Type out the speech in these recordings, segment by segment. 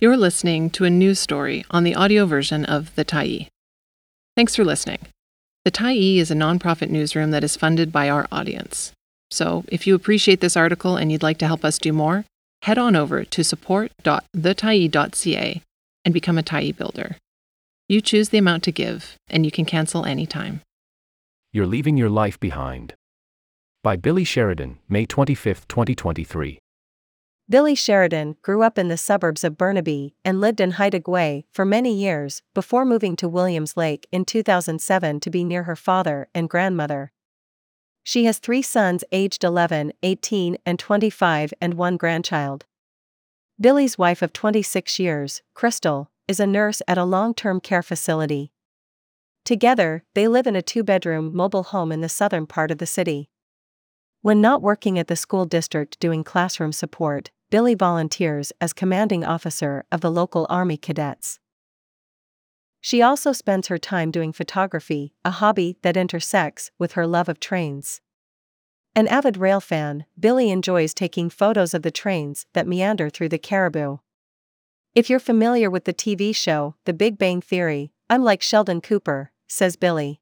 You're listening to a news story on the audio version of The Tyee. Thanks for listening. The Tyee is a nonprofit newsroom that is funded by our audience. So, if you appreciate this article and you'd like to help us do more, head on over to support.thetyee.ca and become a Tyee builder. You choose the amount to give, and you can cancel anytime. You're Leaving Your Life Behind. By Billie Sheridan, May 25, 2023. Billie Sheridan grew up in the suburbs of Burnaby and lived in Haida Gwaii for many years before moving to Williams Lake in 2007 to be near her father and grandmother. She has three sons aged 11, 18, and 25, and one grandchild. Billie's wife of 26 years, Crystal, is a nurse at a long term care facility. Together, they live in a two bedroom mobile home in the southern part of the city. When not working at the school district doing classroom support, Billie volunteers as commanding officer of the local Army cadets. She also spends her time doing photography, a hobby that intersects with her love of trains. An avid rail fan, Billie enjoys taking photos of the trains that meander through the Cariboo. If you're familiar with the TV show, The Big Bang Theory, I'm like Sheldon Cooper, says Billie.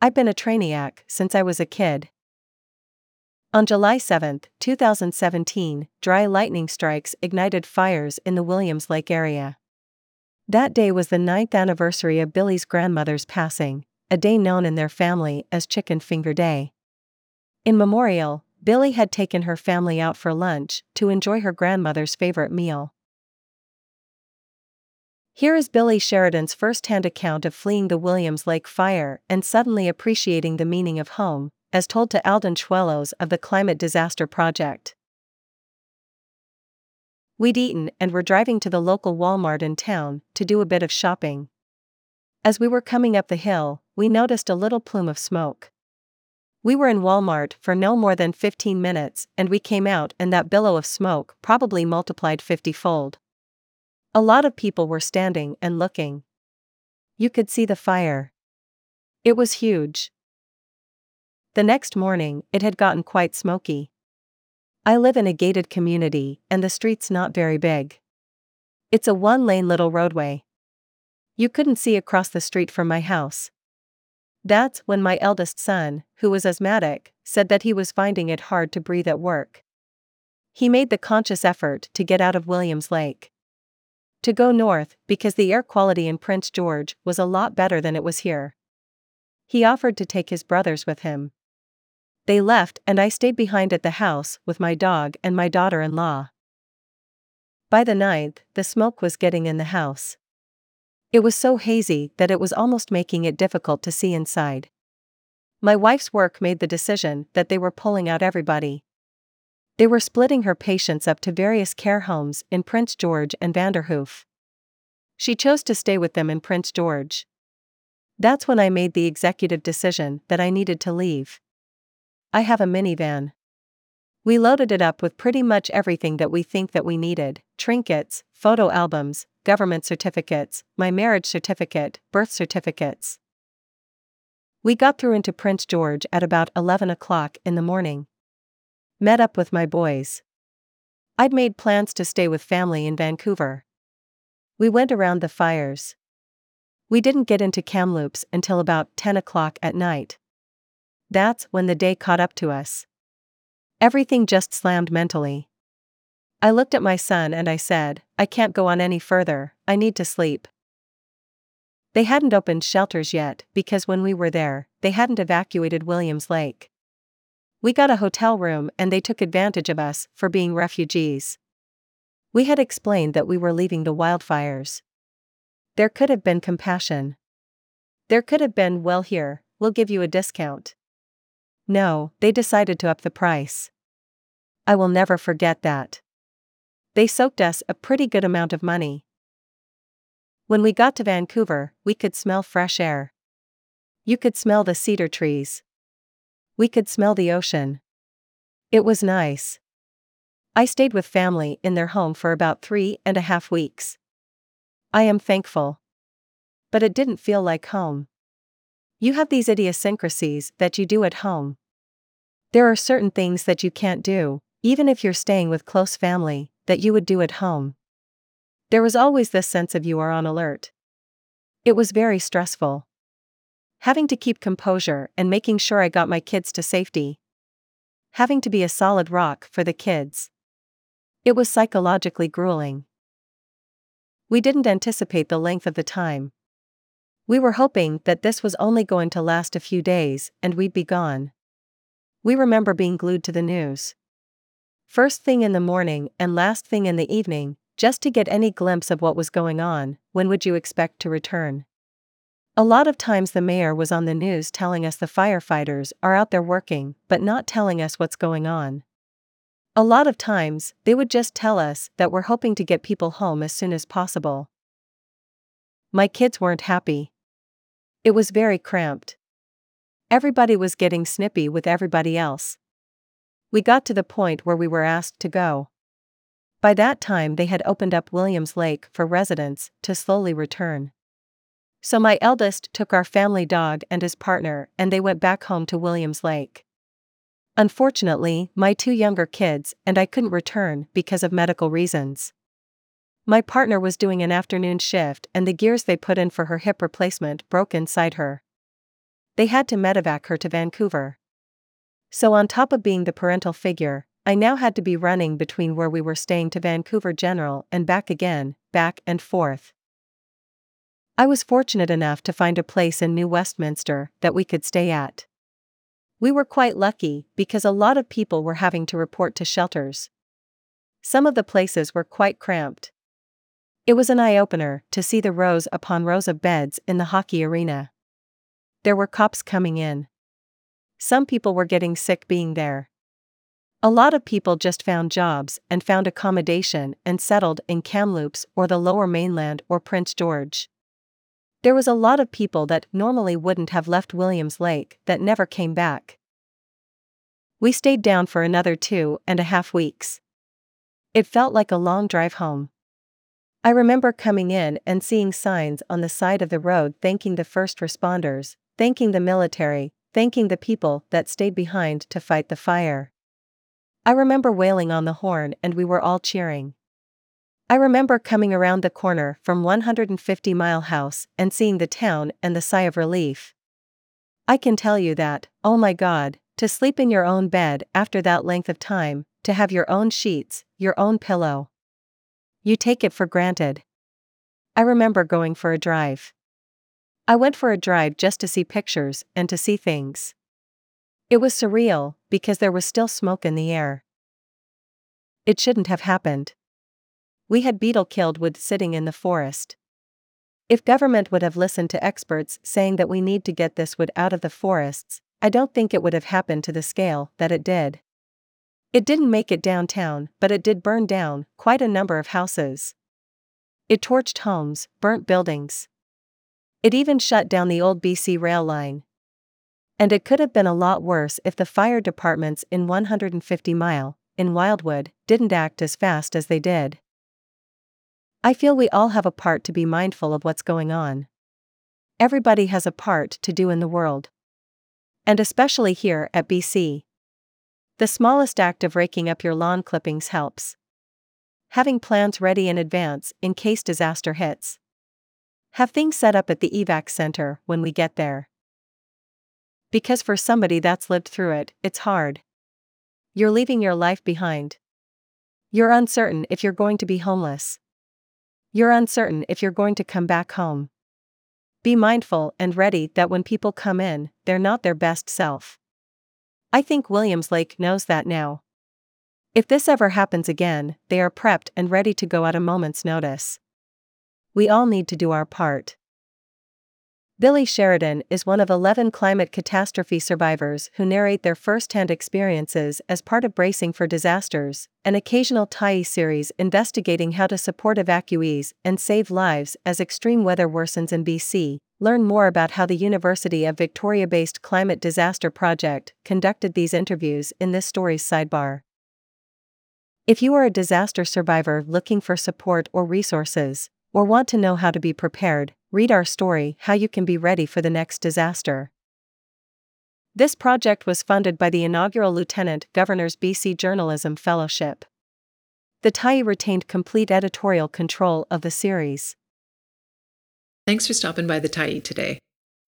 I've been a trainiac since I was a kid. On July 7, 2017, dry lightning strikes ignited fires in the Williams Lake area. That day was the ninth anniversary of Billie's grandmother's passing, a day known in their family as Chicken Finger Day. In memorial, Billie had taken her family out for lunch to enjoy her grandmother's favorite meal. Here is Billie Sheridan's first hand account of fleeing the Williams Lake fire and suddenly appreciating the meaning of home, as told to Aldyn Chwelos of the Climate Disaster Project. We'd eaten and were driving to the local Walmart in town to do a bit of shopping. As we were coming up the hill, we noticed a little plume of smoke. We were in Walmart for no more than 15 minutes and we came out and that billow of smoke probably multiplied 50 fold. A lot of people were standing and looking. You could see the fire. It was huge. The next morning, it had gotten quite smoky. I live in a gated community, and the street's not very big. It's a one lane little roadway. You couldn't see across the street from my house. That's when my eldest son, who was asthmatic, said that he was finding it hard to breathe at work. He made the conscious effort to get out of Williams Lake to go north because the air quality in Prince George was a lot better than it was here. He offered to take his brothers with him. They left, and I stayed behind at the house with my dog and my daughter in law. By the ninth, the smoke was getting in the house. It was so hazy that it was almost making it difficult to see inside. My wife's work made the decision that they were pulling out everybody. They were splitting her patients up to various care homes in Prince George and Vanderhoof. She chose to stay with them in Prince George. That's when I made the executive decision that I needed to leave. I have a minivan. We loaded it up with pretty much everything that we think that we needed trinkets, photo albums, government certificates, my marriage certificate, birth certificates. We got through into Prince George at about 11 o'clock in the morning. Met up with my boys. I'd made plans to stay with family in Vancouver. We went around the fires. We didn't get into Kamloops until about 10 o'clock at night. That's when the day caught up to us. Everything just slammed mentally. I looked at my son and I said, I can't go on any further, I need to sleep. They hadn't opened shelters yet because when we were there, they hadn't evacuated Williams Lake. We got a hotel room and they took advantage of us for being refugees. We had explained that we were leaving the wildfires. There could have been compassion. There could have been, well, here, we'll give you a discount. No, they decided to up the price. I will never forget that. They soaked us a pretty good amount of money. When we got to Vancouver, we could smell fresh air. You could smell the cedar trees. We could smell the ocean. It was nice. I stayed with family in their home for about three and a half weeks. I am thankful. But it didn't feel like home. You have these idiosyncrasies that you do at home. There are certain things that you can't do, even if you're staying with close family, that you would do at home. There was always this sense of you are on alert. It was very stressful. Having to keep composure and making sure I got my kids to safety. Having to be a solid rock for the kids. It was psychologically grueling. We didn't anticipate the length of the time. We were hoping that this was only going to last a few days and we'd be gone. We remember being glued to the news. First thing in the morning and last thing in the evening, just to get any glimpse of what was going on, when would you expect to return? A lot of times the mayor was on the news telling us the firefighters are out there working, but not telling us what's going on. A lot of times, they would just tell us that we're hoping to get people home as soon as possible. My kids weren't happy. It was very cramped. Everybody was getting snippy with everybody else. We got to the point where we were asked to go. By that time, they had opened up Williams Lake for residents to slowly return. So my eldest took our family dog and his partner, and they went back home to Williams Lake. Unfortunately, my two younger kids and I couldn't return because of medical reasons. My partner was doing an afternoon shift and the gears they put in for her hip replacement broke inside her. They had to medevac her to Vancouver. So, on top of being the parental figure, I now had to be running between where we were staying to Vancouver General and back again, back and forth. I was fortunate enough to find a place in New Westminster that we could stay at. We were quite lucky because a lot of people were having to report to shelters. Some of the places were quite cramped. It was an eye opener to see the rows upon rows of beds in the hockey arena. There were cops coming in. Some people were getting sick being there. A lot of people just found jobs and found accommodation and settled in Kamloops or the lower mainland or Prince George. There was a lot of people that normally wouldn't have left Williams Lake that never came back. We stayed down for another two and a half weeks. It felt like a long drive home. I remember coming in and seeing signs on the side of the road thanking the first responders, thanking the military, thanking the people that stayed behind to fight the fire. I remember wailing on the horn and we were all cheering. I remember coming around the corner from 150 Mile House and seeing the town and the sigh of relief. I can tell you that, oh my god, to sleep in your own bed after that length of time, to have your own sheets, your own pillow. You take it for granted. I remember going for a drive. I went for a drive just to see pictures and to see things. It was surreal, because there was still smoke in the air. It shouldn't have happened we had beetle killed wood sitting in the forest. If government would have listened to experts saying that we need to get this wood out of the forests, I don't think it would have happened to the scale that it did. It didn't make it downtown, but it did burn down quite a number of houses. It torched homes, burnt buildings. It even shut down the old BC rail line. And it could have been a lot worse if the fire departments in 150 Mile, in Wildwood, didn't act as fast as they did. I feel we all have a part to be mindful of what's going on. Everybody has a part to do in the world. And especially here at BC. The smallest act of raking up your lawn clippings helps. Having plans ready in advance in case disaster hits. Have things set up at the evac center when we get there. Because for somebody that's lived through it, it's hard. You're leaving your life behind. You're uncertain if you're going to be homeless. You're uncertain if you're going to come back home. Be mindful and ready that when people come in, they're not their best self. I think Williams Lake knows that now. If this ever happens again, they are prepped and ready to go at a moment's notice. We all need to do our part. Billie Sheridan is one of 11 climate catastrophe survivors who narrate their first hand experiences as part of Bracing for Disasters, an occasional Tyee series investigating how to support evacuees and save lives as extreme weather worsens in BC. Learn more about how the University of Victoria based Climate Disaster Project conducted these interviews in this story's sidebar. If you are a disaster survivor looking for support or resources, or want to know how to be prepared, read our story How You Can Be Ready for the Next Disaster. This project was funded by the inaugural Lieutenant Governor's BC Journalism Fellowship. The Tyee retained complete editorial control of the series. Thanks for stopping by the Tyee today.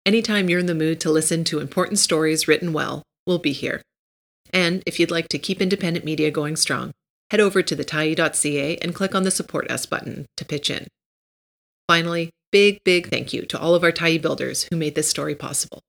Anytime you're in the mood to listen to important stories written well, we'll be here. And if you'd like to keep independent media going strong, head over to thetyee.ca and click on the Support Us button to pitch in. Finally, big, big thank you to all of our Tyee builders who made this story possible.